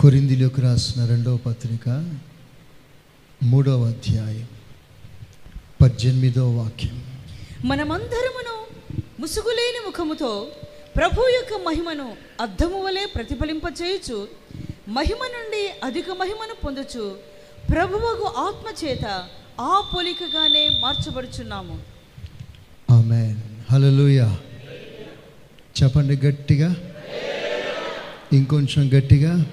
కొరిందిలోకి రాసిన రెండవ పత్రిక మూడవ అధ్యాయం పద్దెనిమిదవ వాక్యం. మనమందరమును ముసుగులేని ముఖముతో ప్రభు యొక్క మహిమను అద్దము వలె ప్రతిఫలింపచేయుచు మహిమ నుండి అధిక మహిమను పొందుచు ప్రభువకు ఆత్మ చేత ఆ పోలికగానే మార్చబడుచున్నాము. హల్లెలూయా. చెప్పండి గట్టిగా. ఇంకొంచెం గట్టిగా.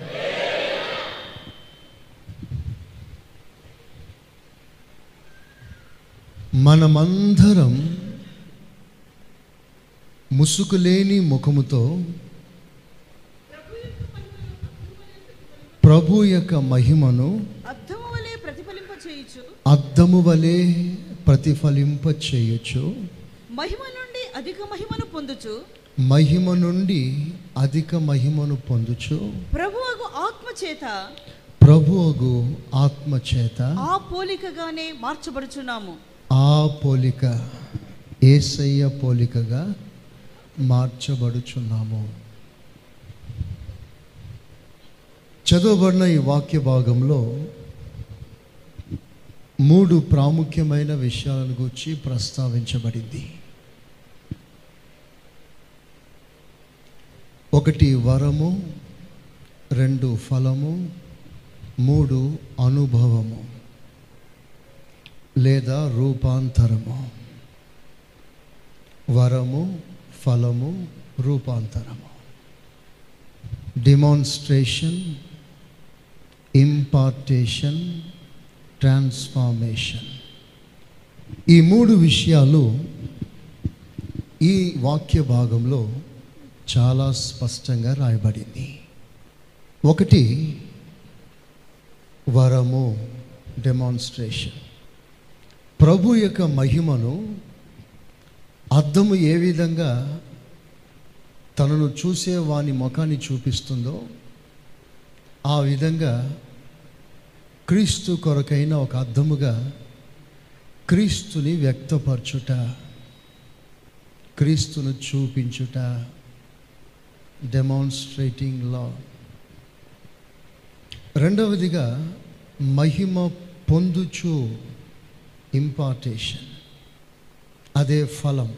మనమందరం ముసుగులేని ముఖముతో ప్రభు యొక్క మహిమను అద్దము వలె ప్రతిఫలింపచేయుచు అద్దము వలె ప్రతిఫలింప చేయొచ్చు మహిమ నుండి అధిక మహిమను పొందుచు. మహిమ నుండి అధిక మహిమను పొందుచు. ప్రభువకు ఆత్మ చేత. ప్రభువుగు ఆత్మ చేత. ఆ పోలికగానే మార్చబడుచున్నాము. ఆ పోలిక ఏసయ్య పోలికగా మార్చబడుచున్నాము. చదవబడిన ఈ వాక్య భాగంలో మూడు ప్రాముఖ్యమైన విషయాలను గురించి ప్రస్తావించబడింది. ఒకటి వరము రెండు ఫలము మూడు అనుభవము. లేదా రూపాంతరము. వరము ఫలము రూపాంతరము. డిమాన్స్ట్రేషన్ ఇంపార్టేషన్ ట్రాన్స్ఫార్మేషన్ ఈ మూడు విషయాలు ఈ వాక్య భాగంలో చాలా స్పష్టంగా రాయబడింది. ఒకటి వరము డెమాన్స్ట్రేషన్ ప్రభు యొక్క మహిమను అద్దము ఏ విధంగా తనను చూసే వాని ముఖాన్ని చూపిస్తుందో ఆ విధంగా క్రీస్తు కొరకైన ఒక అర్థముగా క్రీస్తుని వ్యక్తపరచుట క్రీస్తును చూపించుట డెమాన్స్ట్రేటింగ్ లా రెండవదిగా మహిమ పొందుచు ఇంపార్టేషన్ అదే ఫలం.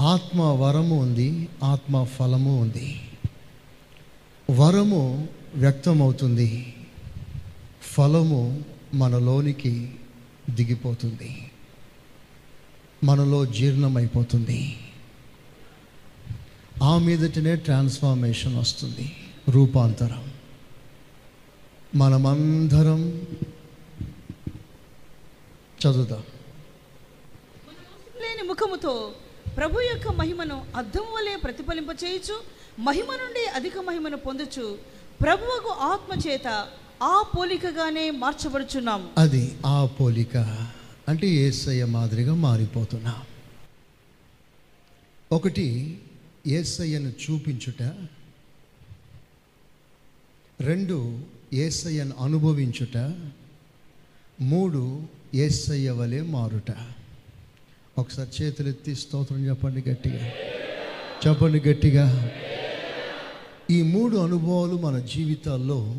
ఆత్మ వరము ఉంది ఆత్మ ఫలము ఉంది. వరము వ్యక్తమవుతుంది. ఫలము మనలోనికి దిగిపోతుంది. మనలో జీర్ణమైపోతుంది. ఆ మీదటనే ట్రాన్స్ఫార్మేషన్ వస్తుంది. రూపాంతరం. మనమందరం చదువుదాం లేని ముఖముతో ప్రభు యొక్క మహిమను అద్దం వలె ప్రతిఫలింపచేయుచు మహిమ నుండి అధిక మహిమను పొందుచు ప్రభువుకు ఆత్మ చేత ఆ పోలికగానే మార్చబడుచున్నాము అది ఆ పోలిక అంటే ఏసయ్య మాదిరిగా మారిపోతున్నాం. ఒకటి ఏసయ్యను చూపించుట. రెండు ఏసయ్యను అనుభవించుట. మూడు ఏసయ్య వలె మారుట. ఒకసారి చేతులెత్తి స్తోత్రం చెప్పండి గట్టిగా. చెప్పండి గట్టిగా. ఈ మూడు అనుభవాలు మన జీవితాల్లో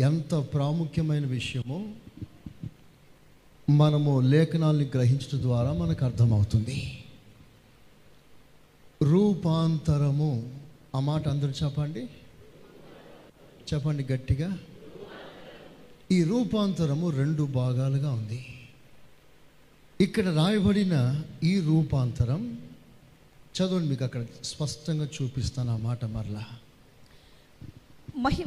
ఎంత ప్రాముఖ్యమైన విషయమో మనము లేఖనాల్ని గ్రహించడం ద్వారా మనకు అర్థమవుతుంది. రూపాంతరము ఆ మాట అందరూ చెప్పండి. చెప్పండి గట్టిగా. ఈ రూపాంతరము రెండు భాగాలుగా ఉంది. ఇక్కడ రాయబడిన ఈ రూపాంతరం చదవండి మీకు అక్కడ స్పష్టంగా చూపిస్తాను ఆ మాట మరలా. మహి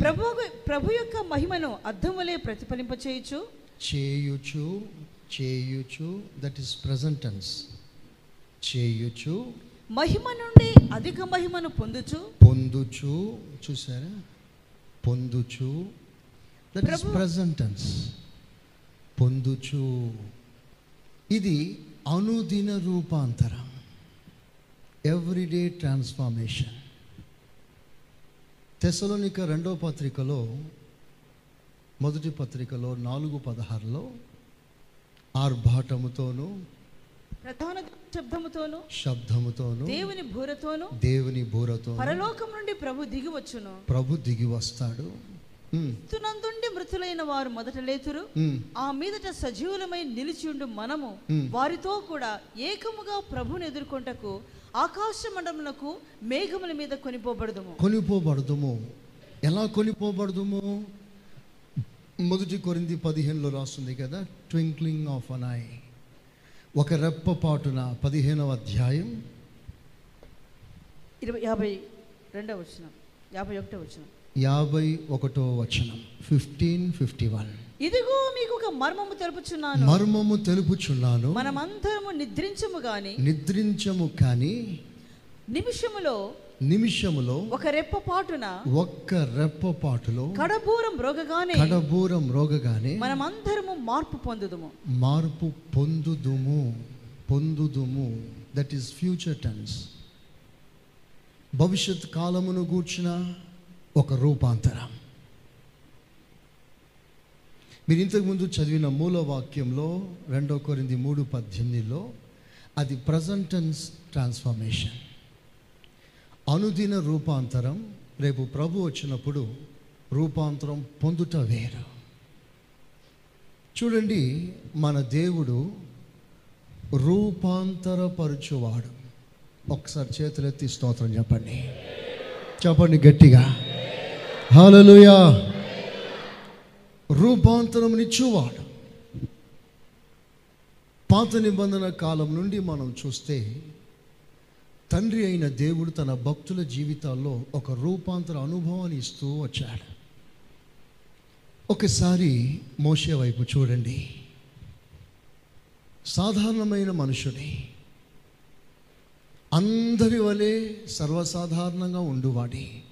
ప్రభు ప్రభు యొక్క మహిమను అద్దం వలె ప్రతిఫలింపచేయుచు? చేయుచు చేయుచు దట్ ఈస్ ప్రజెంటెన్స్ చేయుచు మహిమ నుండి అధిక మహిమను పొందుచు? పొందుచు చూసారా? పొందుచు దట్ ఈస్ ప్రజెంటెన్స్ పొందుచు. ఇది అనుదిన రూపాంతరం. ఎవ్రీడే ట్రాన్స్ఫార్మేషన్ తెసలోనిక రెండో పత్రికలో మొదటి పత్రికలో నాలుగు పదహారులో ఆర్భాటముతోనూ ప్రధాన శబ్దముతోను శబ్దముతోను దేవుని బూరతోను దేవుని బూరతో పరలోకం నుండి ప్రభు దిగి వచ్చును. ప్రభు దిగి వస్తాడు. ఉమ్, నందుండి మృతులైన వారు మొదట లేతురు. ఉమ్, ఆ మీదట సజీవులమై నిలిచియుండు మనము. Hmm. వారితో కూడా ఏకముగా ప్రభుని ఎదుర్కొంటకు ఆకాశ మండలములకు మేఘముల మీద కొనిపోబడదుము. కొనిపోబడదుము. ఎలా కొనిపోబడదుము? మొదటి కొరింది పదిహేనులో రాస్తుంది కదా ట్వింక్లింగ్ ఆఫ్ అన్ ఐ ఒక రెప్ప పాటున పదిహేనవ అధ్యాయం. ఇరవై యాభై రెండవ వచ్చిన యాభై ఒకటో వచ్చిన యాభై ఒకటో వచనం ఫిఫ్టీన్ ఫిఫ్టీ వన్ ఇదిగో మీకు ఒక మర్మము తెలుపుచున్నాను. మర్మము తెలుపుచున్నాను. మనమందరము నిద్రించము గాని నిద్రించము కానీ నిమిషములో నిమిషములో ఒక రెప్ప పాటున ఒక్క రెప్ప పాటులో కడబూరం రోగగానే కడబూరం రోగగానే మనమందరము మార్పు పొందుదుము. మార్పు పొందుదుము పొందుదుము. దట్ ఈస్ ఫ్యూచర్ టెన్స్ భవిష్యత్ కాలమును గూర్చిన ఒక రూపాంతరం. మీరు ఇంతకుముందు చదివిన మూల వాక్యంలో రెండో కొరింది మూడు పద్దెనిమిదిలో అది ప్రజెంటెన్స్ ట్రాన్స్ఫర్మేషన్ అనుదిన రూపాంతరం రేపు ప్రభు వచ్చినప్పుడు రూపాంతరం పొందుట వేరు. చూడండి మన దేవుడు రూపాంతరపరచువాడు. ఒకసారి చేతులెత్తి స్తోత్రం చెప్పండి. చెప్పండి గట్టిగా. హల్లెలూయా రూపాంతరమునిచ్చువాడు పాత నిబంధన కాలం నుండి మనం చూస్తే తండ్రి అయిన దేవుడు తన భక్తుల జీవితాల్లో ఒక రూపాంతర అనుభవాన్ని ఇస్తూ వచ్చాడు. ఒకసారి మోసే వైపు చూడండి. సాధారణమైన మనుషుని అందరి వలె సర్వసాధారణంగా ఉండువాడి.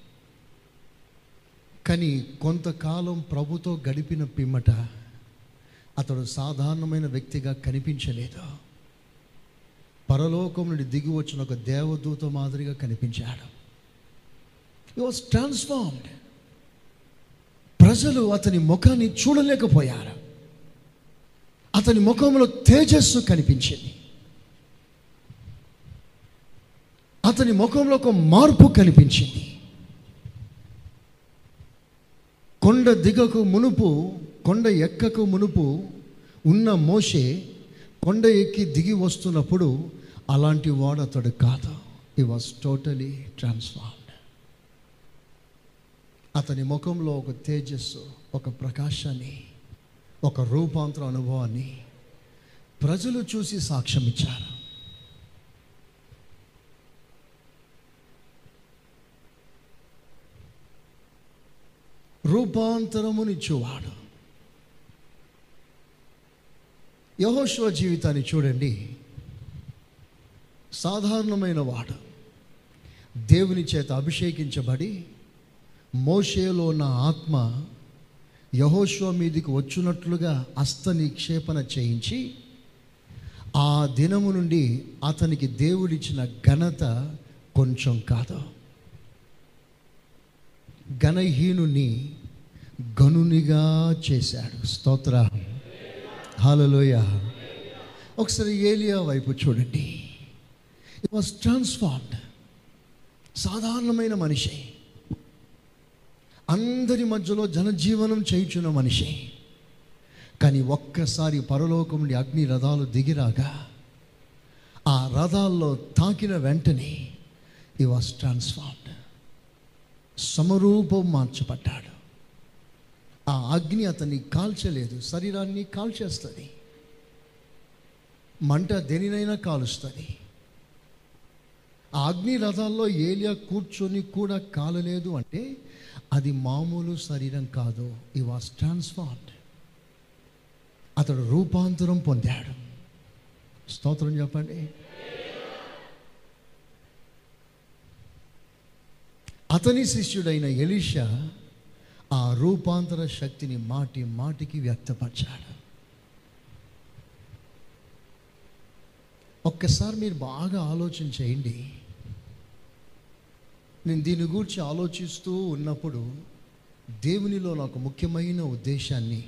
కానీ కొంతకాలం ప్రభుతో గడిపిన పిమ్మట అతడు సాధారణమైన వ్యక్తిగా కనిపించలేదు. పరలోకం నుండి దిగి వచ్చిన ఒక దేవదూత మాదిరిగా కనిపించాడు. ఈ వాజ్ ట్రాన్స్ఫార్మ్డ్ ప్రజలు అతని ముఖాన్ని చూడలేకపోయారు. అతని ముఖంలో తేజస్సు కనిపించింది. అతని ముఖంలో ఒక మార్పు కనిపించింది. కొండ దిగకు మునుపు కొండ ఎక్కకు మునుపు ఉన్న మోషే కొండ ఎక్కి దిగి వస్తున్నప్పుడు అలాంటి వాడు అతడు కాదు. ఈ వాజ్ టోటలీ ట్రాన్స్ఫార్మ్డ్ అతని ముఖంలో ఒక తేజస్సు ఒక ప్రకాశాన్ని ఒక రూపాంతర అనుభవాన్ని ప్రజలు చూసి సాక్ష్యం ఇచ్చారు రూపాంతరమునిచ్చువాడు. యహోశివ జీవితాన్ని చూడండి. సాధారణమైన వాడు. దేవుని చేత అభిషేకించబడి మోషేలో ఉన్న ఆత్మ యహోశివ మీదికి వచ్చినట్లుగా హస్త నిక్షేపణ చేయించి ఆ దినము నుండి అతనికి దేవుడిచ్చిన ఘనత కొంచెం కాదు. ఘనహీనుని గనునిగా చేశాడు. స్తోత్ర. హాలలోయ ఒకసారి ఏలియా వైపు చూడండి. ఇట్ వాస్ ట్రాన్స్ఫార్మ్డ్ సాధారణమైన మనిషి. అందరి మధ్యలో జనజీవనం చేయుచున్న మనిషి. కానీ ఒక్కసారి పరలోకం నుండి అగ్ని రథాలు దిగిరాగా ఆ రథాల్లో తాకిన వెంటనే ఈ వాస్ ట్రాన్స్ఫార్మ్డ్ సమరూపం మార్చబడ్డాడు. ఆ అగ్ని అతన్ని కాల్చలేదు శరీరాన్ని కాల్చేస్తుంది. మంట దేనినైనా కాలుస్తుంది. ఆ అగ్ని రథాల్లో ఏలియా కూర్చొని కూడా కాలలేదు అంటే అది మామూలు శరీరం కాదు ఈ వాస్ ట్రాన్స్ఫార్మ్డ్ అతడు రూపాంతరం పొందాడు. స్తోత్రం చెప్పండి. అతని శిష్యుడైన ఎలీషా ఆ రూపాంతర శక్తిని మాటి మాటికి వ్యక్తపరిచాడు. ఒక్కసారి మీరు బాగా ఆలోచన చేయండి. నేను దీని గురించి ఆలోచిస్తూ ఉన్నప్పుడు దేవునిలో నాకు ముఖ్యమైన ఉద్దేశాన్ని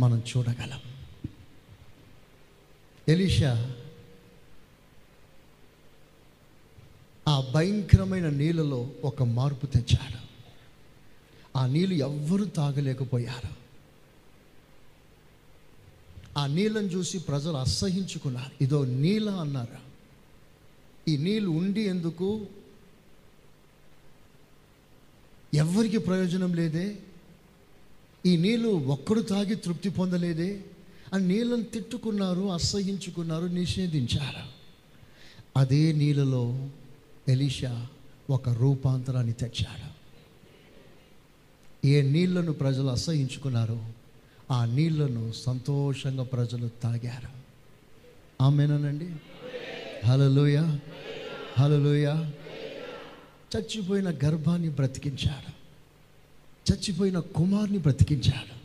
మనం చూడగలం. ఎలీషా ఆ భయంకరమైన నీళ్ళలో ఒక మార్పు తెచ్చాడు. ఆ నీళ్ళు ఎవ్వరూ తాగలేకపోయారు. ఆ నీళ్ళను చూసి ప్రజలు అసహించుకున్నారు. ఇదో నీళ్ళ అన్నారు. ఈ నీళ్ళు ఉండి ఎందుకు? ఎవరికి ప్రయోజనం లేదే? ఈ నీళ్ళు ఒక్కడు తాగి తృప్తి పొందలేదే? ఆ నీళ్ళను తిట్టుకున్నారు అసహించుకున్నారు నిషేధించారు. అదే నీళ్ళలో ఎలీషా ఒక రూపాంతరాన్ని తెచ్చాడు. ఏ నీళ్ళను ప్రజలు అసహించుకున్నారో ఆ నీళ్ళను సంతోషంగా ప్రజలు తాగారు. ఆమెనండి? హలలోయ హలలోయ చచ్చిపోయిన గర్భాన్ని బ్రతికించాడు. చచ్చిపోయిన కుమార్ని బ్రతికించాడు.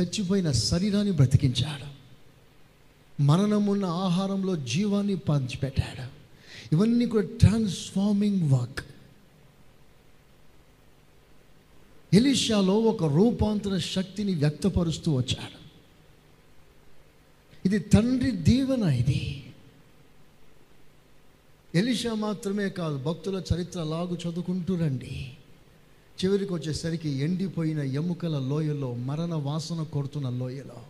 చచ్చిపోయిన శరీరాన్ని బ్రతికించాడు. మరణమున్న ఆహారంలో జీవాన్ని పంచిపెట్టాడు. ఇవన్నీ కూడా ట్రాన్స్ఫార్మింగ్ వర్క్ ఎలిషాలో ఒక రూపాంతర శక్తిని వ్యక్తపరుస్తూ వచ్చాడు. ఇది తండ్రి దీవెన ఇది. ఎలిషా మాత్రమే కాదు భక్తుల చరిత్ర లాగు చదువుకుంటూ రండి. చివరికి వచ్చేసరికి ఎండిపోయిన ఎముకల లోయలో మరణ వాసన కొడుతున్న లోయలో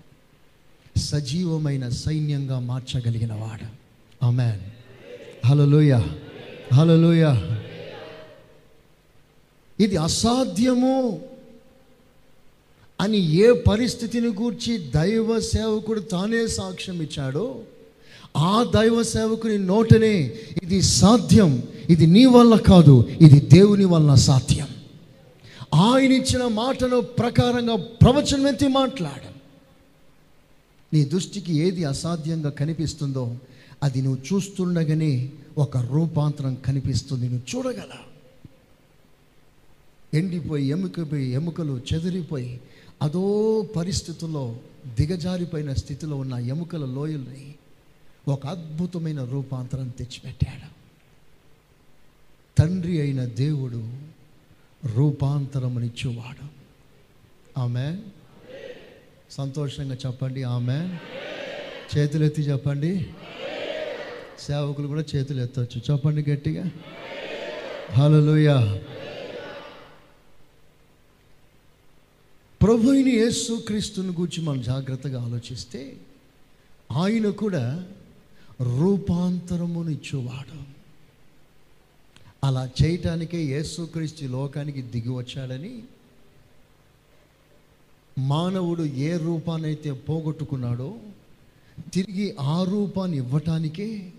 సజీవమైన సైన్యంగా మార్చగలిగిన వాడు. ఆమెన్ హలలోయ హలలోయ ఇది అసాధ్యము అని ఏ పరిస్థితిని గూర్చి దైవ సేవకుడు తానే సాక్ష్యం ఇచ్చాడో ఆ దైవ సేవకుని నోటనే ఇది సాధ్యం ఇది నీ వల్ల కాదు ఇది దేవుని వల్ల సాధ్యం. ఆయన ఇచ్చిన మాటను ప్రకారంగా ప్రవచనం మాట్లాడ. నీ దృష్టికి ఏది అసాధ్యంగా కనిపిస్తుందో అది నువ్వు చూస్తుండగానే ఒక రూపాంతరం కనిపిస్తుంది. నువ్వు చూడగల ఎండిపోయి ఎముకపోయి ఎముకలు చెదిరిపోయి అదో పరిస్థితుల్లో దిగజారిపోయిన స్థితిలో ఉన్న ఎముకల లోయల్ని ఒక అద్భుతమైన రూపాంతరం తెచ్చిపెట్టాడు. తండ్రి అయిన దేవుడు రూపాంతరమునిచ్చేవాడు ఆమె సంతోషంగా చెప్పండి ఆమె చేతులెత్తి చెప్పండి. సేవకులు కూడా చేతులు ఎత్తవచ్చు చెప్పండి గట్టిగా. హలోయ ప్రభుని యేసు క్రీస్తుని గురించి మనం జాగ్రత్తగా ఆలోచిస్తే ఆయన కూడా రూపాంతరమునిచ్చేవాడు. అలా చేయటానికే యేసుక్రీస్తు లోకానికి దిగి వచ్చాడని మానవుడు ఏ రూపాన్నైతే పోగొట్టుకున్నాడో తిరిగి ఆ రూపాన్ని ఇవ్వటానికే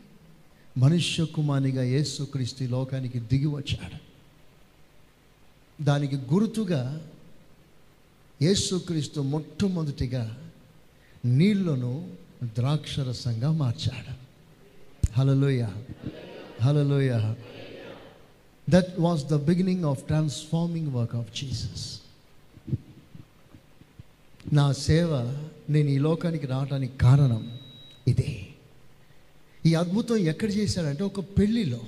మనుష్య కుమారిగా యేసుక్రీస్తు ఈ లోకానికి దిగి వచ్చాడు. దానికి గుర్తుగా యేసుక్రీస్తు మొట్టమొదటిగా నీళ్ళను ద్రాక్షరసంగా మార్చాడు. Hallelujah hallelujah that was the beginning of transforming work of Jesus నా సేవ నేను ఈ లోకానికి రావడానికి కారణం ఇదే. ఈ అద్భుతం ఎక్కడ చేశాడంటే ఒక పెళ్ళిలో.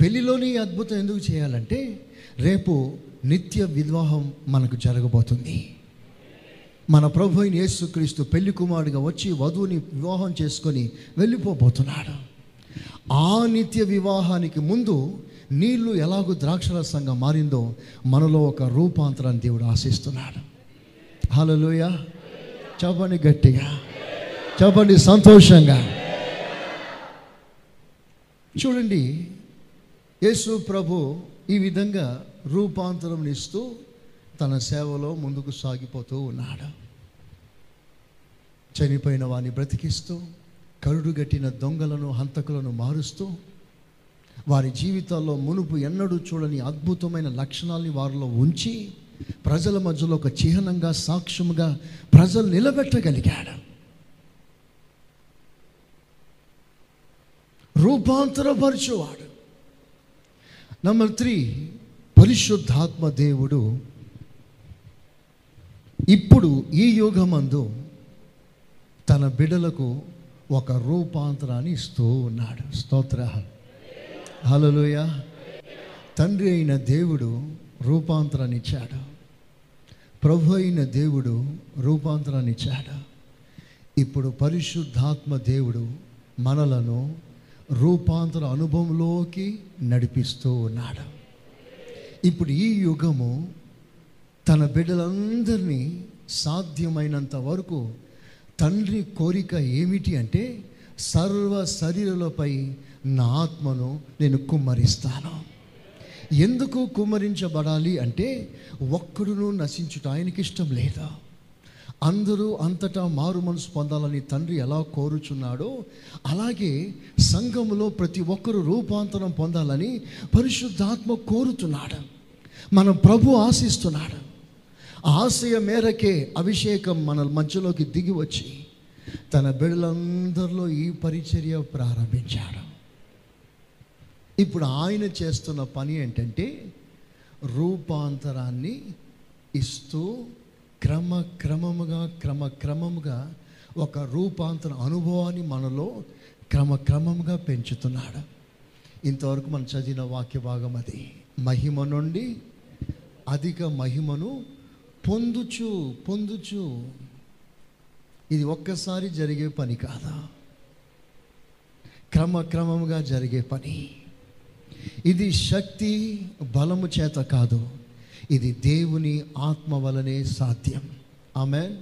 పెళ్ళిలోని ఈ అద్భుతం ఎందుకు చేయాలంటే రేపు నిత్య వివాహం మనకు జరగబోతుంది. మన ప్రభు అయిన యేసుక్రీస్తు పెళ్ళి కుమారుడిగా వచ్చి వధువుని వివాహం చేసుకొని వెళ్ళిపోబోతున్నాడు. ఆ నిత్య వివాహానికి ముందు నీళ్ళు ఎలాగో ద్రాక్షరసంగా మారిందో మనలో ఒక రూపాంతరాన్ని దేవుడు ఆశిస్తున్నాడు. హలోయ చెప్పండి గట్టిగా. చెప్పండి సంతోషంగా. చూడండి యేసు ప్రభు ఈ విధంగా రూపాంతరం ఇస్తూ తన సేవలో ముందుకు సాగిపోతూ ఉన్నాడు. చనిపోయిన వారిని బ్రతికిస్తూ కరుడుగట్టిన దొంగలను హంతకులను మారుస్తూ వారి జీవితాల్లో మునుపు ఎన్నడూ చూడని అద్భుతమైన లక్షణాలని వారిలో ఉంచి ప్రజల మధ్యలో ఒక చిహ్నంగా సాక్ష్యముగా ప్రజలు నిలబెట్టగలిగాడు. రూపాంతరపరచువాడు. నంబర్ త్రీ పరిశుద్ధాత్మ దేవుడు ఇప్పుడు ఈ యుగమందు తన బిడలకు ఒక రూపాంతరాన్ని ఇస్తూ ఉన్నాడు. స్తోత్ర. హలోయ తండ్రి అయిన దేవుడు రూపాంతరాన్ని ఇచ్చాడు. ప్రభు అయిన దేవుడు రూపాంతరాన్ని ఇచ్చాడు. ఇప్పుడు పరిశుద్ధాత్మ దేవుడు మనలను రూపాంతర అనుభవంలోకి నడిపిస్తూ ఉన్నాడు. ఇప్పుడు ఈ యుగము తన బిడ్డలందరినీ సాధ్యమైనంత వరకు తండ్రి కోరిక ఏమిటి అంటే సర్వ శరీరులపై నా ఆత్మను నేను కుమ్మరిస్తాను. ఎందుకు కుమ్మరించబడాలి అంటే ఒక్కడును నశించుట ఆయనకి ఇష్టం లేదా. అందరూ అంతటా మారు మనసు పొందాలని తండ్రి ఎలా కోరుచున్నాడో అలాగే సంఘములో ప్రతి ఒక్కరూ రూపాంతరం పొందాలని పరిశుద్ధాత్మ కోరుతున్నాడు. మన ప్రభు ఆశిస్తున్నాడు. ఆశయ మేరకే అభిషేకం మన మధ్యలోకి దిగి వచ్చి తన బిడ్డలందరిలో ఈ పరిచర్య ప్రారంభించాడు. ఇప్పుడు ఆయన చేస్తున్న పని ఏంటంటే రూపాంతరాన్ని ఇస్తూ క్రమక్రమముగా క్రమక్రమముగా ఒక రూపాంతర అనుభవాన్ని మనలో క్రమక్రమముగా పెంచుతున్నాడు. ఇంతవరకు మనం చదివిన వాక్య భాగం అది. మహిమ నుండి అధిక మహిమను పొందుచు పొందుచు. ఇది ఒక్కసారి జరిగే పని కాదా? క్రమక్రమముగా జరిగే పని. ఇది శక్తి బలము చేత కాదు. ఇది దేవుని ఆత్మ వలనే సాధ్యం. ఆమె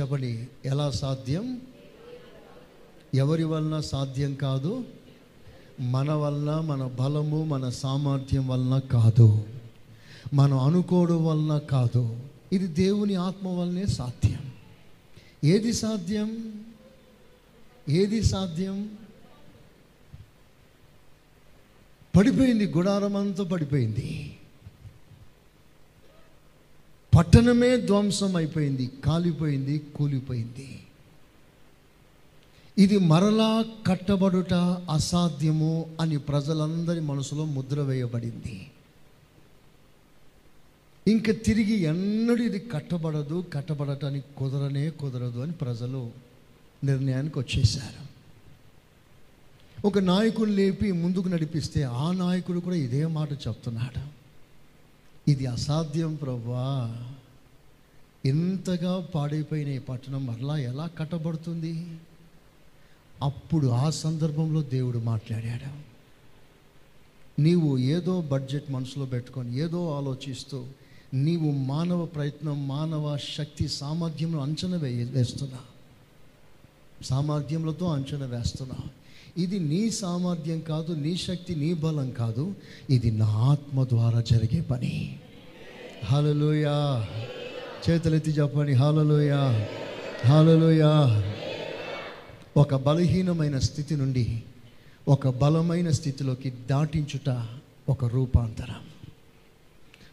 చెప్పండి ఎలా సాధ్యం? ఎవరి వలన సాధ్యం కాదు? మన వలన మన బలము మన సామర్థ్యం వలన కాదు. మనం అనుకోవడం వలన కాదు. ఇది దేవుని ఆత్మ వలనే సాధ్యం. ఏది సాధ్యం? ఏది సాధ్యం? పడిపోయింది గుడారం అంతా పడిపోయింది. పట్టణమే ధ్వంసం అయిపోయింది కాలిపోయింది కూలిపోయింది. ఇది మరలా కట్టబడుట అసాధ్యము అని ప్రజలందరి మనసులో ముద్ర వేయబడింది. ఇంక తిరిగి ఎన్నడూ ఇది కట్టబడదు కట్టబడటానికి కుదరనే కుదరదు అని ప్రజలు నిర్ణయానికి వచ్చేసారు ఒక నాయకుడు లేపి ముందుకు నడిపిస్తే ఆ నాయకుడు కూడా ఇదే మాట చెప్తున్నాడు. ఇది అసాధ్యం ప్రభా. ఇంతగా పాడైపోయిన ఈ పట్టణం మరలా ఎలా కట్టబడుతుంది? అప్పుడు ఆ సందర్భంలో దేవుడు మాట్లాడాడు. నీవు ఏదో బడ్జెట్ మనసులో పెట్టుకొని ఏదో ఆలోచిస్తూ నీవు మానవ ప్రయత్నం మానవ శక్తి సామర్థ్యంలో అంచనా వేస్తున్నా. సామర్థ్యములతో అంచనా వేస్తున్నావు ఇది నీ సామర్థ్యం కాదు నీ శక్తి నీ బలం కాదు. ఇది నా ఆత్మ ద్వారా జరిగే పని. హాలలోయా చేతులెత్తి చెప్పండి హాలలోయా హాలలోయా ఒక బలహీనమైన స్థితి నుండి ఒక బలమైన స్థితిలోకి దాటించుట ఒక రూపాంతరం.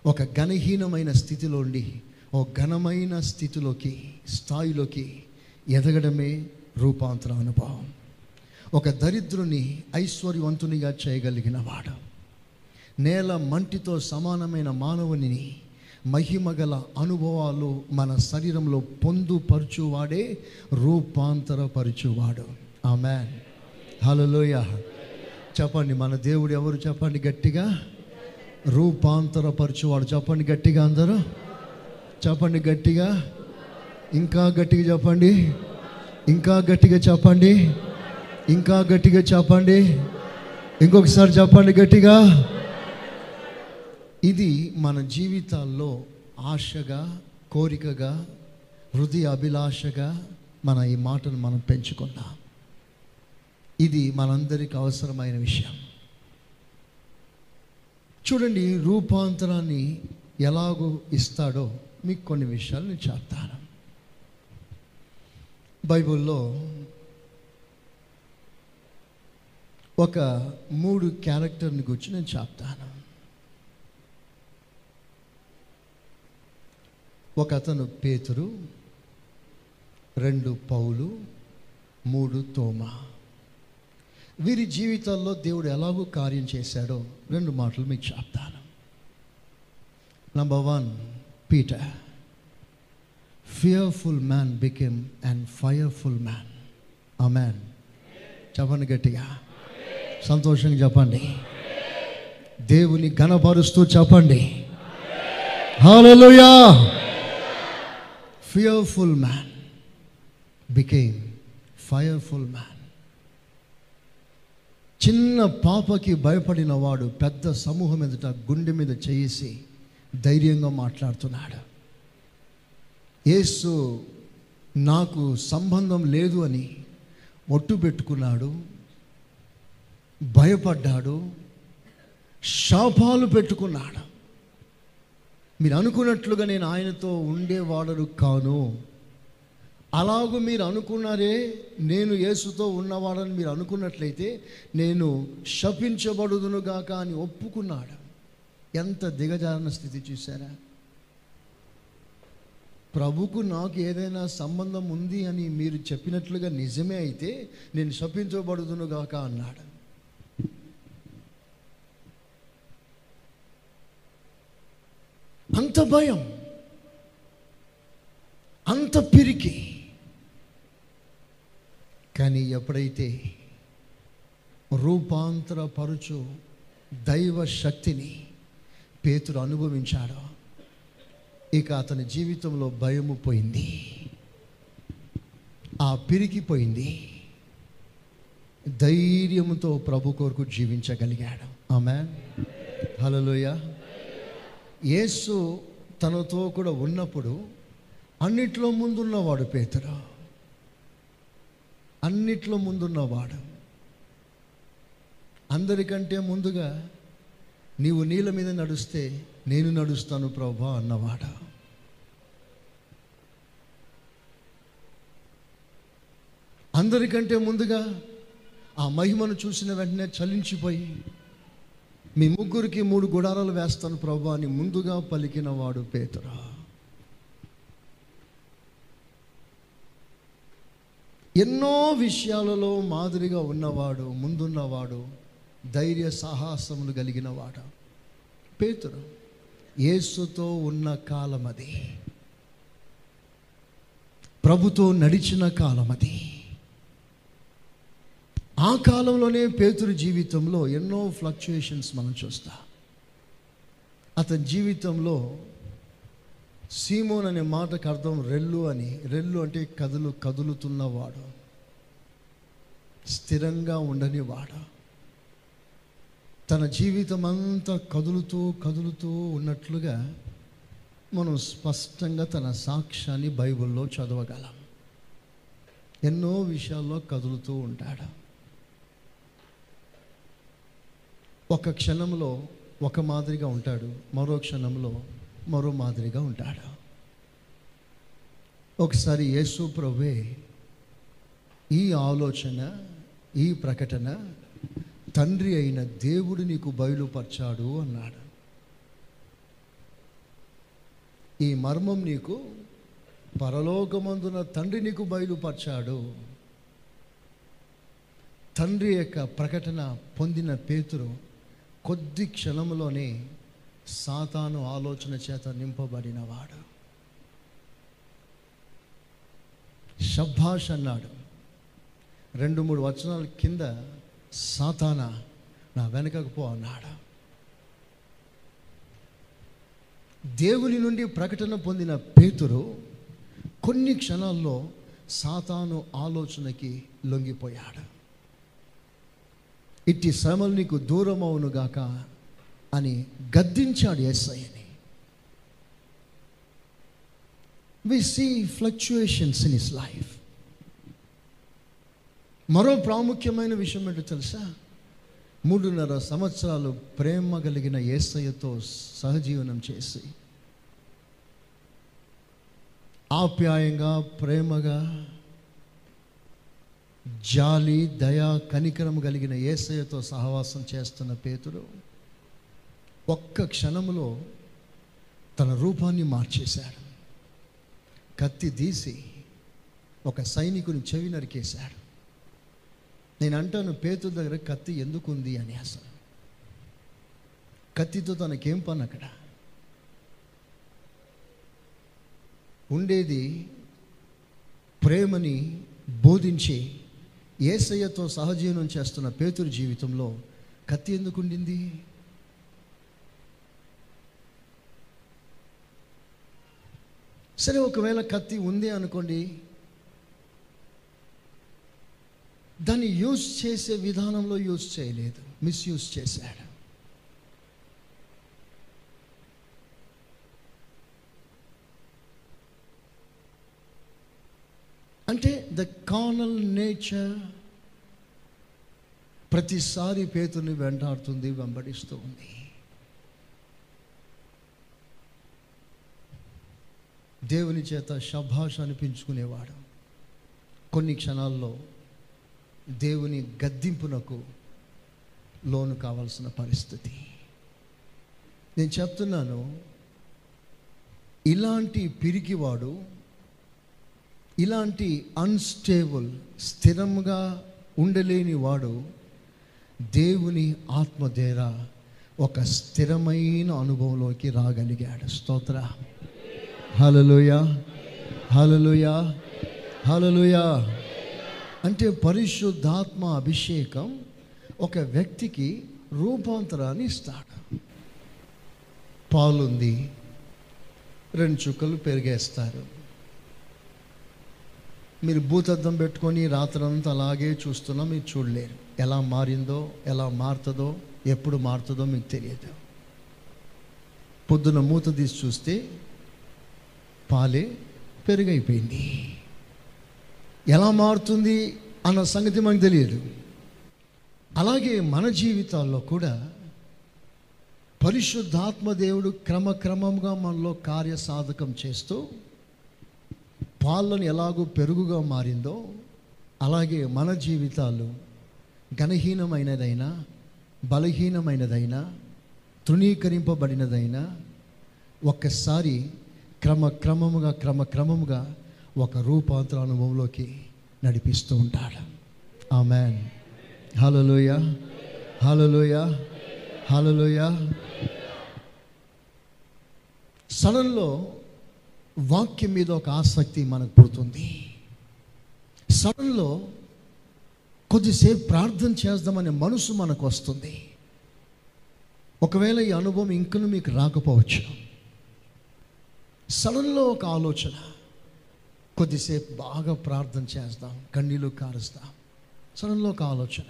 ఒక ఘనహీనమైన స్థితిలో ఉండి ఓ ఘనమైన స్థితిలోకి స్థాయిలోకి ఎదగడమే రూపాంతర అనుభవం. ఒక దరిద్రుని ఐశ్వర్యవంతునిగా చేయగలిగిన వాడు. నేల మంటితో సమానమైన మానవుని మహిమగల అనుభవాలు మన శరీరంలో పొందుపరచువాడే రూపాంతరపరచువాడు. ఆమె హలోయ చెప్పండి మన దేవుడు ఎవరు చెప్పండి గట్టిగా? రూపాంతరపరచువాడు. చెప్పండి గట్టిగా అందరూ. చెప్పండి గట్టిగా. ఇంకా గట్టిగా చెప్పండి. ఇంకా గట్టిగా చెప్పండి. ఇంకా గట్టిగా చెప్పండి. ఇంకొకసారి చెప్పండి గట్టిగా. ఇది మన జీవితాల్లో ఆశగా కోరికగా హృదయ అభిలాషగా మన ఈ మాటను మనం పెంచుకున్నాం ఇది మనందరికి అవసరమైన విషయం. చూడండి రూపాంతరాన్ని ఎలాగో ఇస్తాడో మీకు కొన్ని విషయాలు నేను చెప్తాను. బైబిల్లో ఒక మూడు క్యారెక్టర్ని గురించి నేను చెప్తాను. ఒక అతను పేతురు రెండు పౌలు మూడు తోమ. వీరి జీవితాల్లో దేవుడు ఎలాగో కార్యం చేశాడో రెండు మాటలు మీకు చెప్తాను. Number one Peter fearful man became and fireful man a man చెప్పండి గట్టిగా. సంతోషంగా చెప్పండి. దేవుని ఘనపరుస్తూ చెప్పండి. Hallelujah fearful man became fireful man చిన్న పాపకి భయపడిన వాడు పెద్ద సమూహం ఎదుట గుండె మీద చేసి ధైర్యంగా మాట్లాడుతున్నాడు. యేసు నాకు సంబంధం లేదు అని ఒట్టు పెట్టుకున్నాడు. భయపడ్డాడు శాపాలు పెట్టుకున్నాడు. మీరు అనుకున్నట్లుగా నేను ఆయనతో ఉండేవాడను కాను. అలాగూ మీరు అనుకున్నారే నేను యేసుతో ఉన్నవాడని మీరు అనుకున్నట్లయితే నేను శపించబడుదునుగాక అని ఒప్పుకున్నాడు. ఎంత దిగజారిన స్థితి చూసారా ప్రభుకు నాకు ఏదైనా సంబంధం ఉంది అని మీరు చెప్పినట్లుగా నిజమే అయితే నేను శపించబడుదునుగాక అన్నాడు. అంత భయం అంత పిరికి. కానీ ఎప్పుడైతే రూపాంతరపరుచు దైవ శక్తిని పేతుడు అనుభవించాడో ఇక అతని జీవితంలో భయము పోయింది. ఆ పిరికిపోయింది ధైర్యంతో ప్రభు కొరకు జీవించగలిగాడు. ఆమె హలోయ యేసు తనతో కూడా ఉన్నప్పుడు అన్నిట్లో ముందున్నవాడు పేతురు. అన్నిట్లో ముందున్నవాడు. అందరికంటే ముందుగా నీవు నీళ్ళ మీద నడుస్తే నేను నడుస్తాను ప్రభా అన్నవాడు. అందరికంటే ముందుగా ఆ మహిమను చూసిన వెంటనే చలించిపోయి మీ ముగ్గురికి మూడు గుడారాలు వేస్తాను ప్రభు అని ముందుగా పలికిన వాడు పేతురా. ఎన్నో విషయాలలో మాదిరిగా ఉన్నవాడు ముందున్నవాడు ధైర్య సాహసములు కలిగిన వాడు పేతురు యేసుతో ఉన్న కాలం అది ప్రభుతో నడిచిన కాలం అది ఆ కాలంలోనే పేతురు జీవితంలో ఎన్నో ఫ్లక్చుయేషన్స్ మనం చూస్తా. అతని జీవితంలో సీమోన్ అనే మాటకు అర్థం రెల్లు అని రెల్లు అంటే కదులు కదులుతున్నవాడు. స్థిరంగా ఉండని వాడు తన జీవితం అంతా కదులుతూ కదులుతూ ఉన్నట్లుగా మనం స్పష్టంగా తన సాక్ష్యాన్ని బైబిల్లో చదవగలం. ఎన్నో విషయాల్లో కదులుతూ ఉంటాడు. ఒక క్షణంలో ఒక మాదిరిగా ఉంటాడు మరో క్షణంలో మరో మాదిరిగా ఉంటాడు. ఒకసారి యేసు ప్రభువే ఈ ఆలోచన ఈ ప్రకటన తండ్రి అయిన దేవుడు నీకు బయలుపరిచాడు అన్నాడు. ఈ మర్మం నీకు పరలోకమందున తండ్రి నీకు బయలుపరిచాడు. తండ్రి యొక్క ప్రకటన పొందిన పేతురు కొద్ది క్షణంలోనే సాతాను ఆలోచన చేత నింపబడినవాడు షబ్బాష్ అన్నాడు. రెండు మూడు వచనాల కింద సాతాన నా వెనకకు పో అన్నాడు. దేవుని నుండి ప్రకటన పొందిన పేతురు కొన్ని క్షణాల్లో సాతాను ఆలోచనకి లొంగిపోయాడు. ఇట్టి శ్రమలు నీకు దూరం అవునుగాక అని గద్దించాడు ఎస్ఐని we see fluctuations in his life మరో ప్రాముఖ్యమైన విషయం ఏంటో తెలుసా? మూడున్నర సంవత్సరాలు ప్రేమ కలిగిన ఏసయ్యతో సహజీవనం చేసి ఆప్యాయంగా ప్రేమగా జాలి దయా కనికరం కలిగిన ఏసయతో సహవాసం చేస్తున్న పేతుడు ఒక్క క్షణంలో తన రూపాన్ని మార్చేశాడు. కత్తి తీసి ఒక సైనికుని చెవి నరికేశాడు. నేను అంటాను పేతురు దగ్గర కత్తి ఎందుకు ఉంది అని అసలు. కత్తితో తనకేం పని అక్కడ? ఉండేది ప్రేమని బోధించి ఏసయ్యతో సహజీవనం చేస్తున్న పేతురు జీవితంలో కత్తి ఎందుకు ఉండింది? సరే ఒకవేళ కత్తి ఉంది అనుకోండి దాన్ని యూజ్ చేసే విధానంలో యూజ్ చేయలేదు మిస్యూజ్ చేశాడు. అంటే ద కానల్ నేచర్ ప్రతిసారి పేతుని వెంటాడుతుంది వెంబడిస్తూ ఉంది. దేవుని చేత శభాష్ అనిపించుకునేవాడు. కొన్ని క్షణాల్లో దేవుని గద్దింపునకు లోను కావాల్సిన పరిస్థితి. నేను చెప్తున్నాను ఇలాంటి పిరికివాడు ఇలాంటి అన్స్టేబుల్ స్థిరంగా ఉండలేని వాడు దేవుని ఆత్మధేర ఒక స్థిరమైన అనుభవంలోకి రాగలిగాడు. స్తోత్ర. హలలుయ హలలుయ హలలుయ అంటే పరిశుద్ధాత్మ అభిషేకం ఒక వ్యక్తికి రూపాంతరాన్ని ఇస్తాడు. పాలుంది రెండు చుక్కలు పెరిగేస్తారు. మీరు భూతద్దం పెట్టుకొని రాత్రంతా అలాగే చూస్తున్నా మీరు చూడలేరు. ఎలా మారిందో ఎలా మారుతుందో ఎప్పుడు మారుతుందో మీకు తెలియదు. పొద్దున మూత తీసి చూస్తే పాలే పెరుగైపోయింది. ఎలా మారుతుంది అన్న సంగతి మనకు తెలియదు. అలాగే మన జీవితాల్లో కూడా పరిశుద్ధాత్మ దేవుడు క్రమక్రమంగా మనలో కార్యసాధకం చేస్తూ పాలను ఎలాగో పెరుగుగా మారిందో అలాగే మన జీవితాలు ఘనహీనమైనదైనా బలహీనమైనదైనా తృణీకరింపబడినదైనా ఒక్కసారి క్రమక్రమముగా క్రమక్రమముగా ఒక రూపాంతర అనుభవంలోకి నడిపిస్తూ ఉంటాడు. ఆమెన్. హలోయ హలోయ హలోయ సడన్లో వాక్యం మీద ఒక ఆసక్తి మనకు పుడుతుంది. సడన్లో కొద్దిసేపు ప్రార్థన చేద్దామనే మనసు మనకు వస్తుంది. ఒకవేళ ఈ అనుభవం ఇంకను మీకు రాకపోవచ్చు. సడన్లో ఒక ఆలోచన. కొద్దిసేపు బాగా ప్రార్థన చేస్తాం కన్నీళ్ళు కారుస్తాం. సడన్లో ఒక ఆలోచన.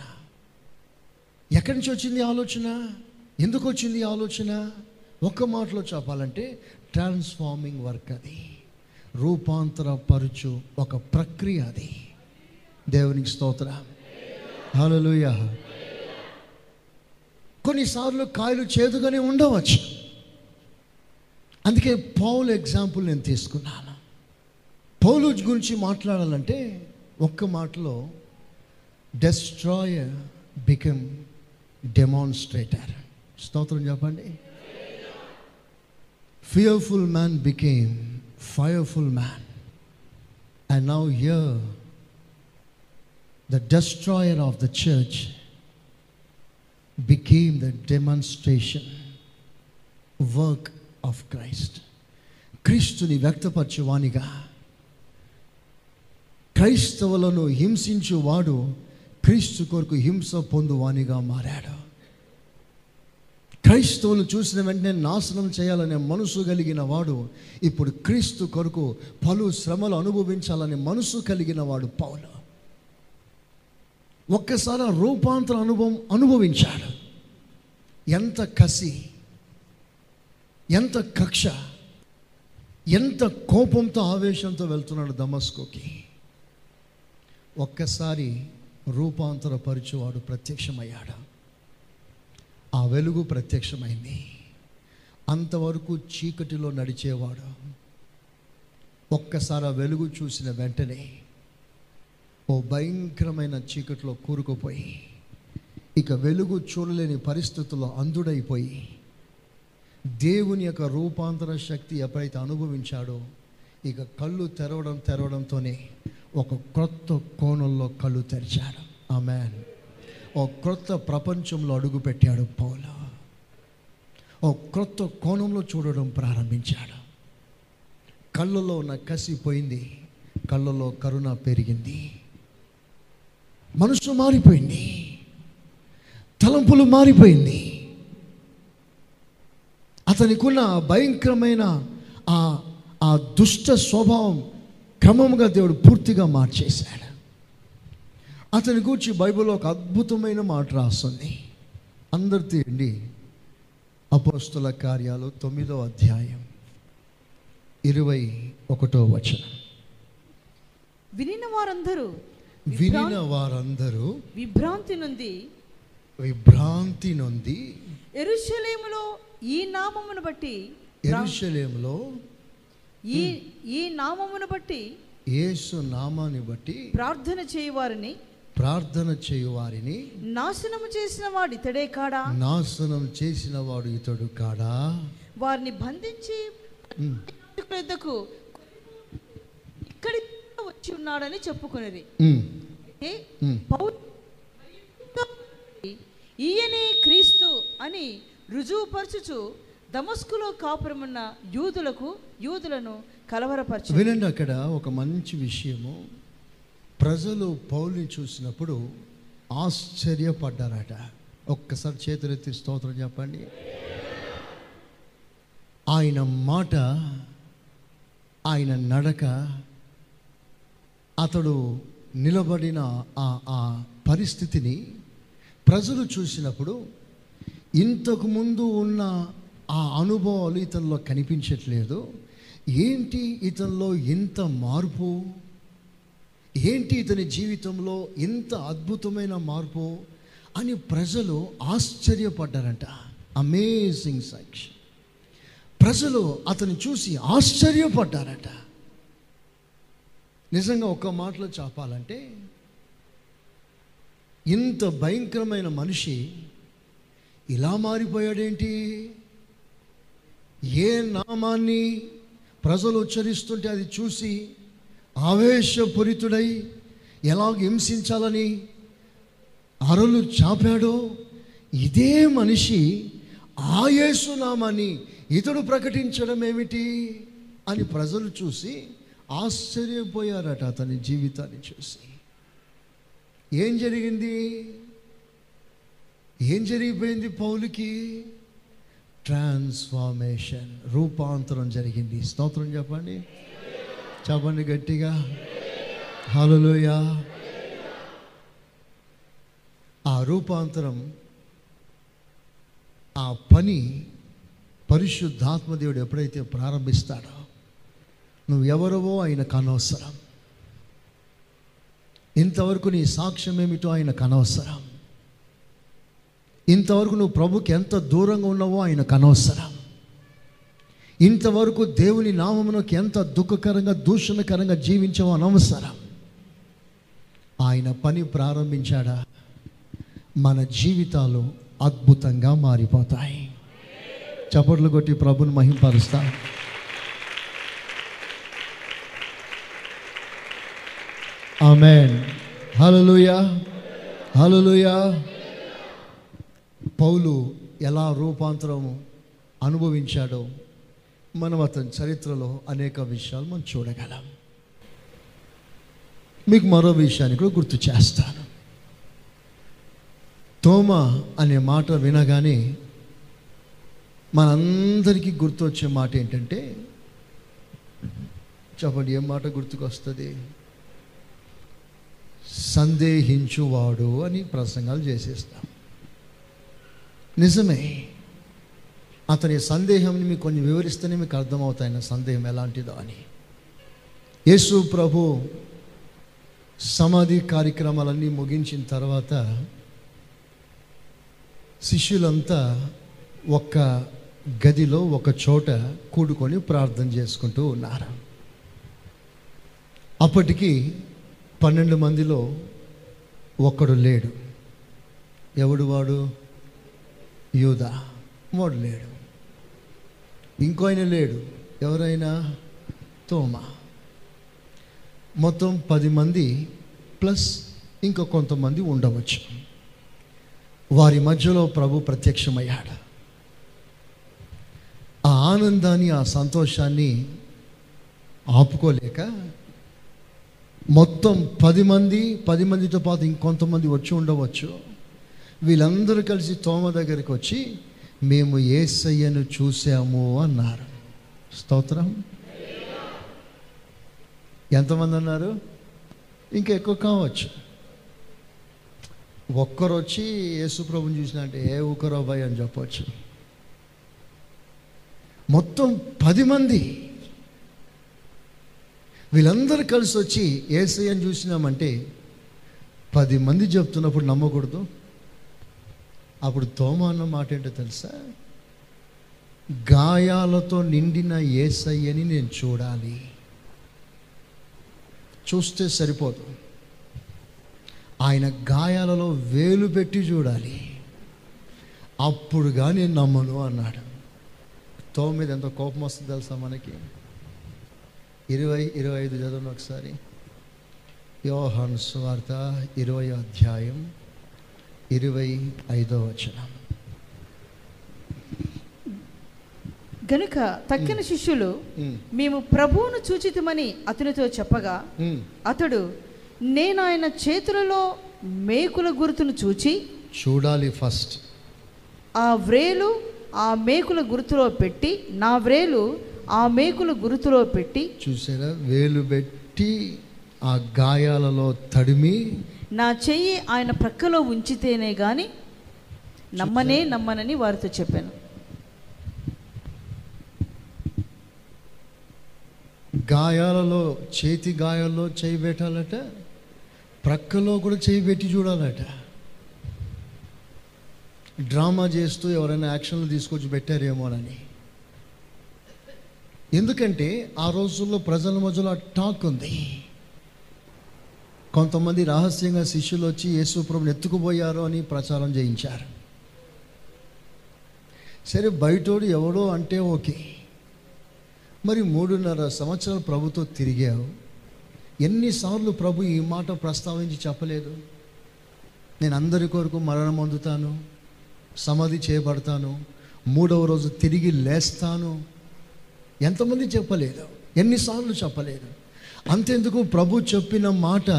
ఎక్కడి నుంచి వచ్చింది ఆలోచన? ఎందుకు వచ్చింది ఆలోచన? ఒక్క మాటలో చెప్పాలంటే ట్రాన్స్ఫార్మింగ్ వర్క్ అది. రూపాంతరపరచు ఒక ప్రక్రియ అది. దేవునికి స్తోత్ర. హల్లెలూయా. కొన్నిసార్లు కాయలు చేదుగానే ఉండవచ్చు. అందుకే పౌలు ఎగ్జాంపుల్ నేను తీసుకున్నాను. పౌలు గురించి మాట్లాడాలంటే ఒక్క మాటలో డెస్ట్రాయర్ బికమ్ డెమాన్స్ట్రేటర్ స్తోత్రం చెప్పండి. fearful man became fireful man. And now here, the destroyer of the church became the demonstration work of Christ. క్రీస్తుని వ్యక్తపరచువానిగా క్రైస్తవులను హింసించువాడు క్రీస్తు కొరకు హింస పొందువానిగా మారాడు క్రైస్తవులు చూసిన వెంటనే నాశనం చేయాలనే మనసు కలిగిన వాడు ఇప్పుడు క్రీస్తు కొరకు పలు శ్రమలు అనుభవించాలనే మనసు కలిగిన వాడు పౌలు. ఒక్కసారి ఆ రూపాంతర అనుభవం అనుభవించాడు. ఎంత కసి ఎంత కక్ష ఎంత కోపంతో ఆవేశంతో వెళ్తున్నాడు దమస్కోకి. ఒక్కసారి రూపాంతర పరిచేవాడు ప్రత్యక్షమయ్యాడు? ఆ వెలుగు ప్రత్యక్షమైంది. అంతవరకు చీకటిలో నడిచేవాడు. ఒక్కసారి ఆ వెలుగు చూసిన వెంటనే ఓ భయంకరమైన చీకటిలో కూరుకుపోయి ఇక వెలుగు చూడలేని పరిస్థితుల్లో అంధుడైపోయి దేవుని యొక్క రూపాంతర శక్తి ఎప్పుడైతే అనుభవించాడో ఇక కళ్ళు తెరవడం తెరవడంతోనే ఒక క్రొత్త కోణంలో కళ్ళు తెరిచాడు. ఆమెన్. ఓ క్రొత్త ప్రపంచంలో అడుగుపెట్టాడు పౌలు. ఓ క్రొత్త కోణంలో చూడడం ప్రారంభించాడు. కళ్ళలో ఉన్న కసి పోయింది. కళ్ళలో కరుణ పెరిగింది. మనసు మారిపోయింది. తలంపులు మారిపోయింది. అతనికున్న భయంకరమైన ఆ ఆ దుష్ట స్వభావం క్రమంగా దేవుడు పూర్తిగా మార్చేశాడు. అతని గురించి బైబిల్లో ఒక అద్భుతమైన మాట రాస్తుంది. అందరు తీయండి. అపోస్తుల కార్యాలు తొమ్మిదో అధ్యాయం ఇరవై ఒకటో వచనం. వినిన వారందరూ వినిన వారందరూ విభ్రాంతి నుండి విభ్రాంతి నొంది ఎరుషలేములో ఈ నామమును బట్టి ఎరుషలేములో ఈ ఈ నామమును బట్టి యేసు నామాన్ని బట్టి ప్రార్థన చేయవారిని ప్రార్థన చేయు వారిని నాశనము చేసిన వాడు ఇతడే కాడా? నాశనం చేసిన వాడు ఇతడు కాడా? వారిని బంధించి యుద్ధకు ఇక్కడి వచ్చి ఉన్నాడని చెప్పుకునేది ఈయనే క్రీస్తు అని రుజువుపరచుచు దమస్కులో కాపురమున్న యూదులకు యూదులను కలవరపరచు వినండి అక్కడ ఒక మంచి విషయము. ప్రజలు పౌల్ని చూసినప్పుడు ఆశ్చర్యపడ్డారట. ఒక్కసారి చేతులెత్తి స్తోత్రం చెప్పండి. ఆయన మాట ఆయన నడక అతడు నిలబడిన ఆ ఆ పరిస్థితిని ప్రజలు చూసినప్పుడు ఇంతకు ముందు ఉన్న ఆ అనుభవాలు ఇతనిలో కనిపించట్లేదు. ఏంటి ఇతనిలో ఇంత మార్పు? ఏంటి ఇతని జీవితంలో ఇంత అద్భుతమైన మార్పు అని ప్రజలు ఆశ్చర్యపడ్డారంట. అమేజింగ్ సాక్షి ప్రజలు అతన్ని చూసి ఆశ్చర్యపడ్డారట. నిజంగా ఒక్క మాటలో చెప్పాలంటే ఇంత భయంకరమైన మనిషి ఇలా మారిపోయాడేంటి? ఏ నామాన్ని ప్రజలు ఉచ్చరిస్తుంటే అది చూసి ఆవేశపూరితుడై ఎలాగ హింసించాలని అరలు చాపాడో ఇదే మనిషి ఆ యేసు ఇతడు ప్రకటించడం ఏమిటి అని ప్రజలు చూసి ఆశ్చర్యపోయారట అతని జీవితాన్ని చూసి. ఏం జరిగింది? ఏం జరిగిపోయింది పౌలుకి? ట్రాన్స్ఫార్మేషన్ రూపాంతరం జరిగింది. స్తోత్రం చెప్పండి. చెప్పండి గట్టిగా. హలోయ ఆ రూపాంతరం ఆ పని పరిశుద్ధాత్మదేవుడు ఎప్పుడైతే ప్రారంభిస్తాడో నువ్వు ఎవరవో ఆయనకు అనవసరం ఇంతవరకు నీ సాక్ష్యం ఏమిటో ఆయనకు అనవసరం ఇంతవరకు నువ్వు ప్రభుకి ఎంత దూరంగా ఉన్నావో ఆయనకు అనవసరం ఇంతవరకు దేవుని నామమునకు ఎంత దుఃఖకరంగా దూషణకరంగా జీవించామో అనవసరం. ఆయన పని ప్రారంభించాడా? మన జీవితాలు అద్భుతంగా మారిపోతాయి. చప్పట్లు కొట్టి ప్రభుని మహింపరుస్తా. ఆమెన్. హల్లెలూయా. హల్లెలూయా. పౌలు ఎలా రూపాంతరము అనుభవించాడో మనం అతని చరిత్రలో అనేక విషయాలు మనం చూడగలం. మీకు మరో విషయాన్ని కూడా గుర్తు చేస్తాను. తోమ అనే మాట వినగానే మనందరికీ గుర్తొచ్చే మాట ఏంటంటే చెప్పండి ఏం మాట గుర్తుకొస్తుంది? సందేహించువాడు అని ప్రసంగాలు చేసేస్తాం. నిజమే. అతని సందేహంని మీకు కొన్ని వివరిస్తేనే మీకు అర్థమవుతాయి నా సందేహం ఎలాంటిదో అని. యేసు ప్రభు సమాధి కార్యక్రమాలన్నీ ముగించిన తర్వాత శిష్యులంతా ఒక్క గదిలో ఒక చోట కూడుకొని ప్రార్థన చేసుకుంటూ ఉన్నారు. అప్పటికి పన్నెండు మందిలో ఒక్కడు లేడు. ఎవడు వాడు? యూదా. వాడు లేడు. ఇంకో ఆయన లేడు. ఎవరైనా? తోమ. మొత్తం పది మంది ప్లస్ ఇంకా కొంతమంది ఉండవచ్చు. వారి మధ్యలో ప్రభు ప్రత్యక్షమయ్యాడు. ఆ ఆనందాన్ని ఆ సంతోషాన్ని ఆపుకోలేక మొత్తం పది మంది పది మందితో పాటు ఇంకొంతమంది వచ్చి ఉండవచ్చు. వీళ్ళందరూ కలిసి తోమ దగ్గరికి వచ్చి మేము ఏసయ్యను చూసాము అన్నారు. స్తోత్రం. ఎంతమంది అన్నారు ఇంకా ఎక్కువ కావచ్చు. ఒక్కరు వచ్చి యేసుప్రభుని చూసినట్టే ఏ ఒకరో భయ అని చెప్పవచ్చు మొత్తం పది మంది. వీళ్ళందరూ కలిసి వచ్చి ఏసయ్యని చూసినామంటే పది మంది చెప్తున్నప్పుడు నమ్మకూడదు. అప్పుడు తోమ అన్న మాట ఏంటో తెలుసా? గాయాలతో నిండిన ఏసయ్యని నేను చూడాలి. చూస్తే సరిపోదు. ఆయన గాయాలలో వేలు పెట్టి చూడాలి. అప్పుడు కానీ నమ్మను అన్నాడు. తోమ మీద ఎంత కోపం వస్తుంది తెలుసా మనకి? ఇరవై ఇరవై ఐదు చదవండి ఒకసారి. యోహన్ స్వార్త ఇరవై అధ్యాయం ఇరవై ఐదో వచనం. గనుక తక్కిన శిష్యులు మేము. ప్రభువును చూచితమని అతనితో చెప్పగా. అతడు నేను ఆయన చేతులలో మేకుల గుర్తును చూచి చూడాలి ఫస్ట్. ఆ వ్రేలు ఆ మేకుల గుర్తులో పెట్టి నా వ్రేలు ఆ మేకుల గుర్తులో పెట్టి చూసారా? వేలు పెట్టి ఆ గాయాలలో తడిమి నా చెయ్యి ఆయన ప్రక్కలో ఉంచితేనే గాని నమ్మనే నమ్మనని వారితో చెప్పాను. గాయాలలో చేతి గాయాల్లో చేయి పెట్టాలట ప్రక్కలో కూడా చేయి పెట్టి చూడాలట. డ్రామా చేస్తూ ఎవరైనా యాక్షన్లు తీసుకొచ్చి పెట్టారేమోనని ఎందుకంటే ఆ రోజుల్లో ప్రజల మధ్యలో టాక్ ఉంది. కొంతమంది రహస్యంగా శిష్యులు వచ్చి యేసు ప్రభుని ఎత్తుకుపోయారు అని ప్రచారం చేయించారు. సరే బయటోడు ఎవడో అంటే ఓకే. మరి మూడున్నర సంవత్సరాలు ప్రభుతో తిరిగావు. ఎన్నిసార్లు ప్రభు ఈ మాట ప్రస్తావించి చెప్పలేదు? నేను అందరి కొరకు మరణం పొందుతాను సమాధి చేయబడతాను మూడవ రోజు తిరిగి లేస్తాను. ఎంతమంది చెప్పలేదు? ఎన్నిసార్లు చెప్పలేదు? అంతెందుకు ప్రభు చెప్పిన మాట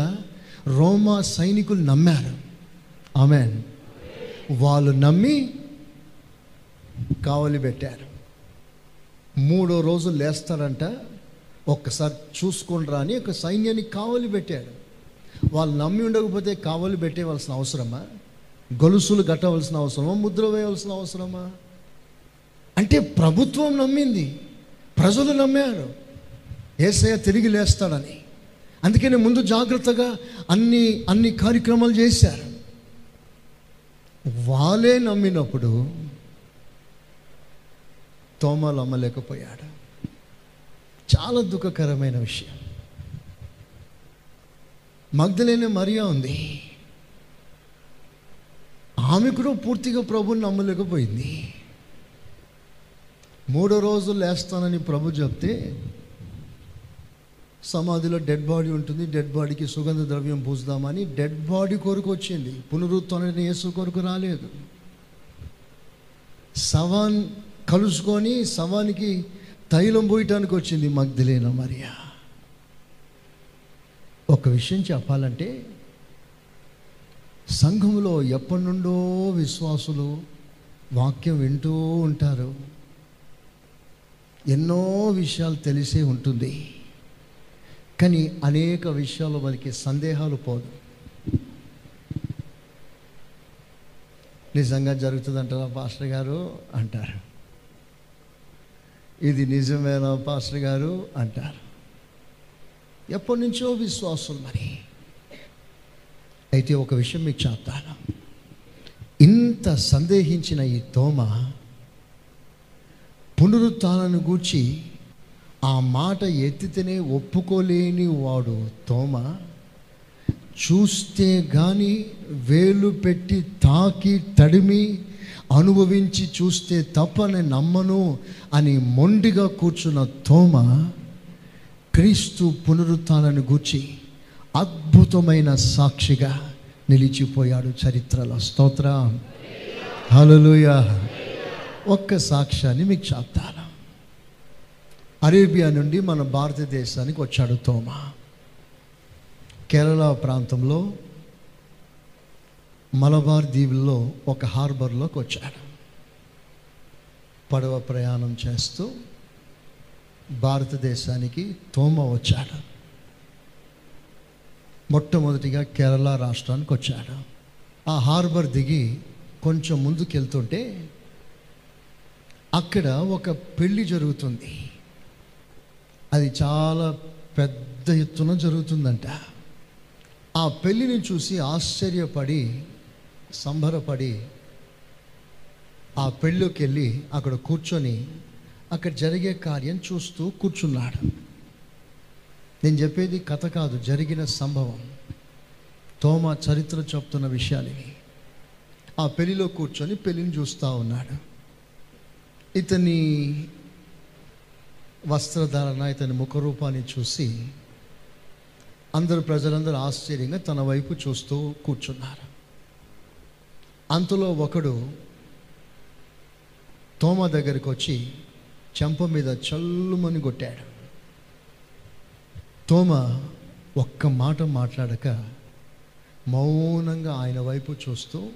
రోమా సైనికులు నమ్మారు. ఆమె వాళ్ళు నమ్మి కావలి పెట్టారు. మూడో రోజు లేస్తారంట. ఒక్కసారి చూసుకుండ్రా అని ఒక సైన్యాన్ని కావలి పెట్టాడు వాళ్ళు నమ్మి ఉండకపోతే కావలి పెట్టేవలసిన అవసరమా? గొలుసులు కట్టవలసిన అవసరమా? ముద్ర వేయవలసిన అవసరమా? అంటే ప్రభుత్వం నమ్మింది. ప్రజలు నమ్మారు. ఏసయ్య తిరిగి లేస్తాడని. అందుకని ముందు జాగ్రత్తగా అన్ని అన్ని కార్యక్రమాలు చేశారు. వాళ్ళే నమ్మినప్పుడు తోమలు అమ్మలేకపోయాడు. చాలా దుఃఖకరమైన విషయం. మగ్ధలేని మరియా ఉంది. ఆమె కూడా పూర్తిగా ప్రభుని నమ్మలేకపోయింది. మూడో రోజు లేస్తానని ప్రభు చెప్తే సమాధిలో డెడ్ బాడీ ఉంటుంది. డెడ్ బాడీకి సుగంధ ద్రవ్యం పూసుదామని డెడ్ బాడీ కొరకు వచ్చింది. పునరుత్న యేసు కొరకు రాలేదు. శవాన్ కలుసుకొని శవానికి తైలం పోయటానికి వచ్చింది మగ్ధులేన మరియా? ఒక విషయం చెప్పాలంటే సంఘంలో ఎప్పటి నుండో విశ్వాసులు వాక్యం వింటూ ఉంటారు. ఎన్నో విషయాలు తెలిసే ఉంటుంది. కానీ అనేక విషయాలు మనకి సందేహాలు పోదు. నిజంగా జరుగుతుందంటారా పాస్టర్ గారు? అంటారు. ఇది నిజమేనా పాస్టర్ గారు? అంటారు. ఎప్పటి నుంచో విశ్వాసం మరి. అయితే ఒక విషయం మీకు చెప్తాను. ఇంత సందేహించిన ఈ తోమ పునరుత్నాలను గూర్చి ఆ మాట ఎత్తితేనే ఒప్పుకోలేని వాడు తోమ చూస్తే కానీ వేలు పెట్టి తాకి తడిమి అనుభవించి చూస్తే తప్ప నేను నమ్మను అని మొండిగా కూర్చున్న తోమ క్రీస్తు పునరుత్నాలను గూర్చి అద్భుతమైన సాక్షిగా నిలిచిపోయాడు చరిత్రలో స్తోత్ర. హలోయ ఒక్క సాక్ష్యాన్ని మీకు చెప్తాను. అరేబియా నుండి మన భారతదేశానికి వచ్చాడు తోమ. కేరళ ప్రాంతంలో మలబార్ దీవుల్లో ఒక హార్బర్లోకి వచ్చాడు. పడవ ప్రయాణం చేస్తూ భారతదేశానికి తోమ వచ్చాడు. మొట్టమొదటిగా కేరళ రాష్ట్రానికి వచ్చాడు. ఆ హార్బర్ దిగి కొంచెం ముందుకెళ్తుంటే అక్కడ ఒక పెళ్ళి జరుగుతుంది. అది చాలా పెద్ద ఎత్తున జరుగుతుందంట. ఆ పెళ్ళిని చూసి ఆశ్చర్యపడి సంబరపడి ఆ పెళ్ళికి వెళ్ళి అక్కడ కూర్చొని అక్కడ జరిగే కార్యం చూస్తూ కూర్చున్నాడు. నేను చెప్పేది కథ కాదు జరిగిన సంభవం. తోమ చరిత్ర చెప్తున్న విషయాలు ఆ పెళ్ళిలో కూర్చొని పెళ్ళిని చూస్తూ ఉన్నాడు. ఇతని వస్త్రధారణ ఇతని ముఖరూపాన్ని చూసి అందరు ప్రజలందరూ ఆశ్చర్యంగా తన వైపు చూస్తూ కూర్చున్నారు. అంతలో ఒకడు తోమ దగ్గరికి వచ్చి చెంప మీద చల్లుమని కొట్టాడు. తోమ ఒక్క మాట మాట్లాడక మౌనంగా ఆయన వైపు చూస్తూ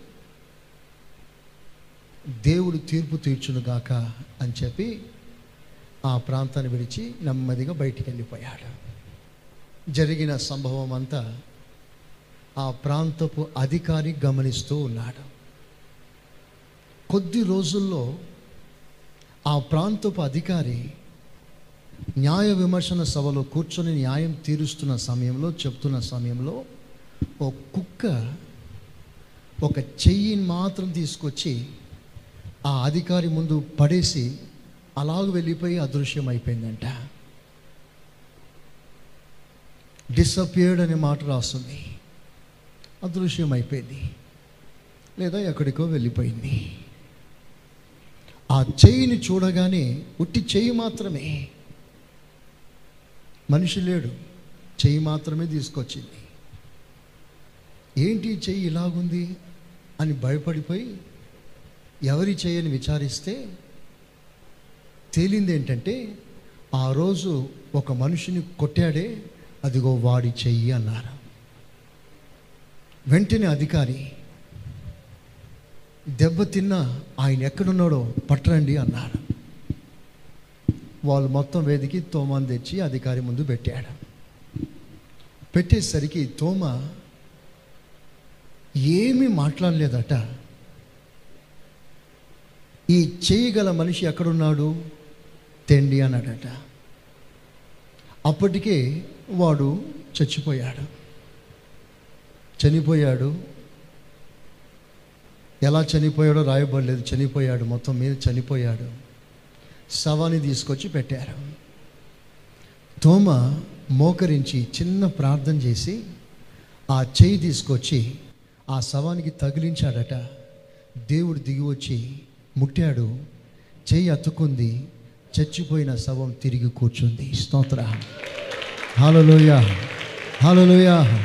దేవుడు తీర్పు తీర్చునుగాక అని చెప్పి ఆ ప్రాంతాన్ని విడిచి నెమ్మదిగా బయటికి వెళ్ళిపోయాడు. జరిగిన సంభవం అంతా ఆ ప్రాంతపు అధికారి గమనిస్తూ ఉన్నాడు. కొద్ది రోజుల్లో ఆ ప్రాంతపు అధికారి న్యాయ విమర్శన సభలో కూర్చొని న్యాయం తీరుస్తున్న సమయంలో చెప్తున్న సమయంలో ఓ కుక్క ఒక చెయ్యిని మాత్రం తీసుకొచ్చి ఆ అధికారి ముందు పడేసి అలాగ వెళ్ళిపోయి అదృశ్యం అయిపోయిందంట డిసపియర్డ్ అనే మాట రాస్తుంది. అదృశ్యం అయిపోయింది లేదా ఎక్కడికో వెళ్ళిపోయింది. ఆ చెయ్యిని చూడగానే ఉట్టి చెయ్యి మాత్రమే. మనిషి లేడు. చెయ్యి మాత్రమే తీసుకొచ్చింది. ఏంటి చెయ్యి ఇలాగుంది అని భయపడిపోయి ఎవరి చెయ్యని విచారిస్తే తేలింది ఏంటంటే ఆ రోజు ఒక మనిషిని కొట్టాడే అదిగో వాడి చెయ్యి అన్నారు. వెంటనే అధికారి దెబ్బతిన్న ఆయన ఎక్కడున్నాడో పట్టరండి అన్నారు. వాళ్ళు మొత్తం వేదికి తోమాను తెచ్చి అధికారి ముందు పెట్టాడు. పెట్టేసరికి తోమ ఏమీ మాట్లాడలేదట. ఈ చేయగల మనిషి ఎక్కడున్నాడు? తెండి అన్నాడట. అప్పటికే వాడు చచ్చిపోయాడు. చనిపోయాడు. ఎలా చనిపోయాడో రాయబడలేదు. చనిపోయాడు. మొత్తం మీద చనిపోయాడు. శవాన్ని తీసుకొచ్చి పెట్టారు. తోమ మోకరించి చిన్న ప్రార్థన చేసి ఆ చెయ్యి తీసుకొచ్చి ఆ శవానికి తగిలించాడట. దేవుడు దిగి వచ్చి ముట్టాడు. చెయ్యి అతుక్కుంది. చచ్చిపోయిన శవం తిరిగి కూర్చుంది. స్తోత్ర. హాలలోయ హాలలోయ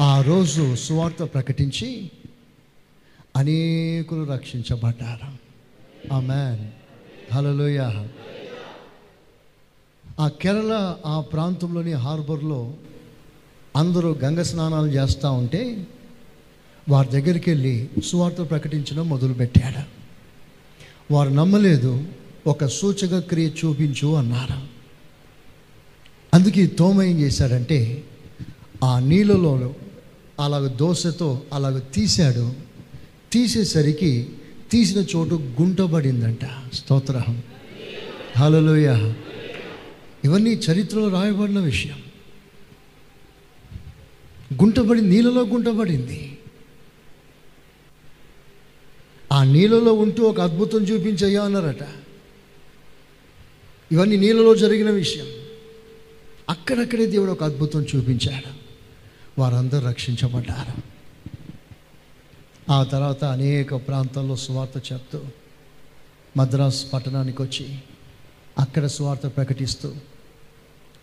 ఆ రోజు సువార్త ప్రకటించి అనేకులు రక్షించబడ్డారు. ఆ మ్యాన్ హలోయ ఆ కేరళ ఆ ప్రాంతంలోని హార్బర్లో అందరూ గంగ స్నానాలు చేస్తూ ఉంటే వారి దగ్గరికి వెళ్ళి సువార్త ప్రకటించడం మొదలుపెట్టాడు. వారు నమ్మలేదు. ఒక సూచక క్రియ చూపించు అన్నారు. అందుకే తోమ ఏం చేశాడంటే ఆ నీళ్ళలో అలాగ దోశతో అలాగ తీశాడు. తీసేసరికి తీసిన చోటు గుంటబడిందంట. స్తోత్రహం హలోయ ఇవన్నీ చరిత్రలో రాయబడిన విషయం. గుంటబడి నీళ్ళలో గుంటబడింది. ఆ నీళ్ళలో ఉంటూ ఒక అద్భుతం చూపించయ్యా అన్నారట. ఇవన్నీ నీళ్ళలో జరిగిన విషయం. అక్కడక్కడే దేవుడు ఒక అద్భుతం చూపించాడు. వారందరూ రక్షించబడ్డారు. ఆ తర్వాత అనేక ప్రాంతాల్లో సువార్త చెప్తూ మద్రాస్ పట్టణానికి వచ్చి అక్కడ సువార్త ప్రకటిస్తూ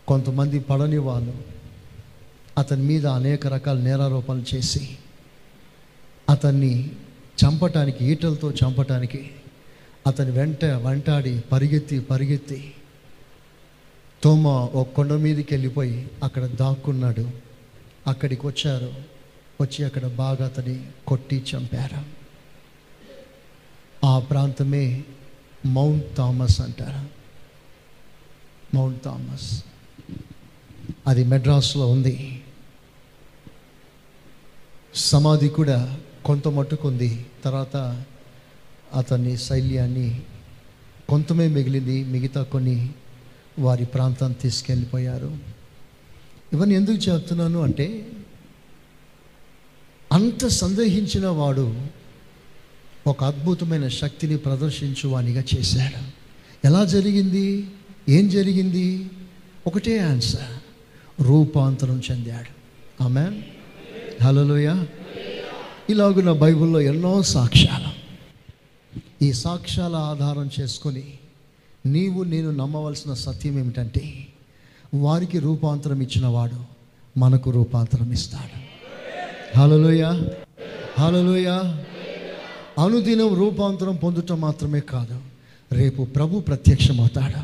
కొంతమంది పడని వాళ్ళు అతని మీద అనేక రకాల నేరారోపణలు చేసి అతన్ని చంపటానికి ఈటలతో చంపటానికి అతని వెంట వెంటాడి పరిగెత్తి పరిగెత్తి తోమ ఒక కొండ మీదకి వెళ్ళిపోయి అక్కడ దాక్కున్నాడు. అక్కడికి వచ్చారు. వచ్చి అక్కడ బాగా అతని కొట్టి చంపారు. ఆ ప్రాంతమే మౌంట్ థామస్ అంటారు. Mount Thomas. అది మెడ్రాస్లో ఉంది. సమాధి కూడా కొంత మట్టుకుంది. తర్వాత అతని శైల్యాన్ని కొంతమే మిగిలింది మిగతా కొన్ని వారి ప్రాంతాన్ని తీసుకెళ్ళిపోయారు. ఇవన్నీ ఎందుకు చెప్తున్నాను అంటే అంత సందేహించిన వాడు ఒక అద్భుతమైన శక్తిని ప్రదర్శించువానిగా చేశాడు. ఎలా జరిగింది? ఏం జరిగింది? ఒకటే ఆన్సర్ రూపాంతరం చెందాడు. ఆమె హలోయ ఇలాగున్న బైబిల్లో ఎన్నో సాక్ష్యాలు. ఈ సాక్ష్యాల ఆధారం చేసుకొని నీవు నేను నమ్మవలసిన సత్యం ఏమిటంటే వారికి రూపాంతరం ఇచ్చినవాడు మనకు రూపాంతరం ఇస్తాడు. హలోయ హలోయ అనుదినం రూపాంతరం పొందటం మాత్రమే కాదు రేపు ప్రభు ప్రత్యక్షమవుతాడు.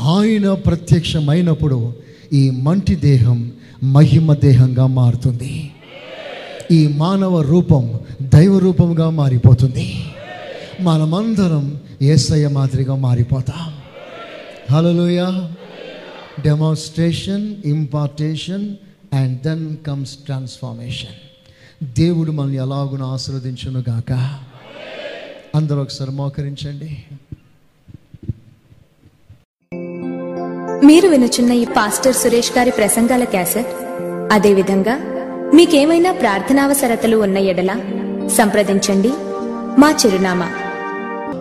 ఆయన ప్రత్యక్షమైనప్పుడు ఈ మంటి దేహం మహిమ దేహంగా మారుతుంది. ఈ మానవ రూపం దైవ రూపంగా మారిపోతుంది. మనమందరం ఏసయ్య మాదిరిగా మారిపోతాం. Hallelujah demonstration impartation and then comes transformation దేవుడు మనల్ని ఎలాగున ఆశీర్వదించును గాక. అందరూ ఒకసారి మోకరించండి. మీరు వినుచున్న ఈ పాస్టర్ సురేష్ గారి ప్రసంగాల క్యాసెట్ అదేవిధంగా మీకేమైనా ప్రార్థనావసరతలు ఉన్న ఎడల సంప్రదించండి. మా చిరునామా.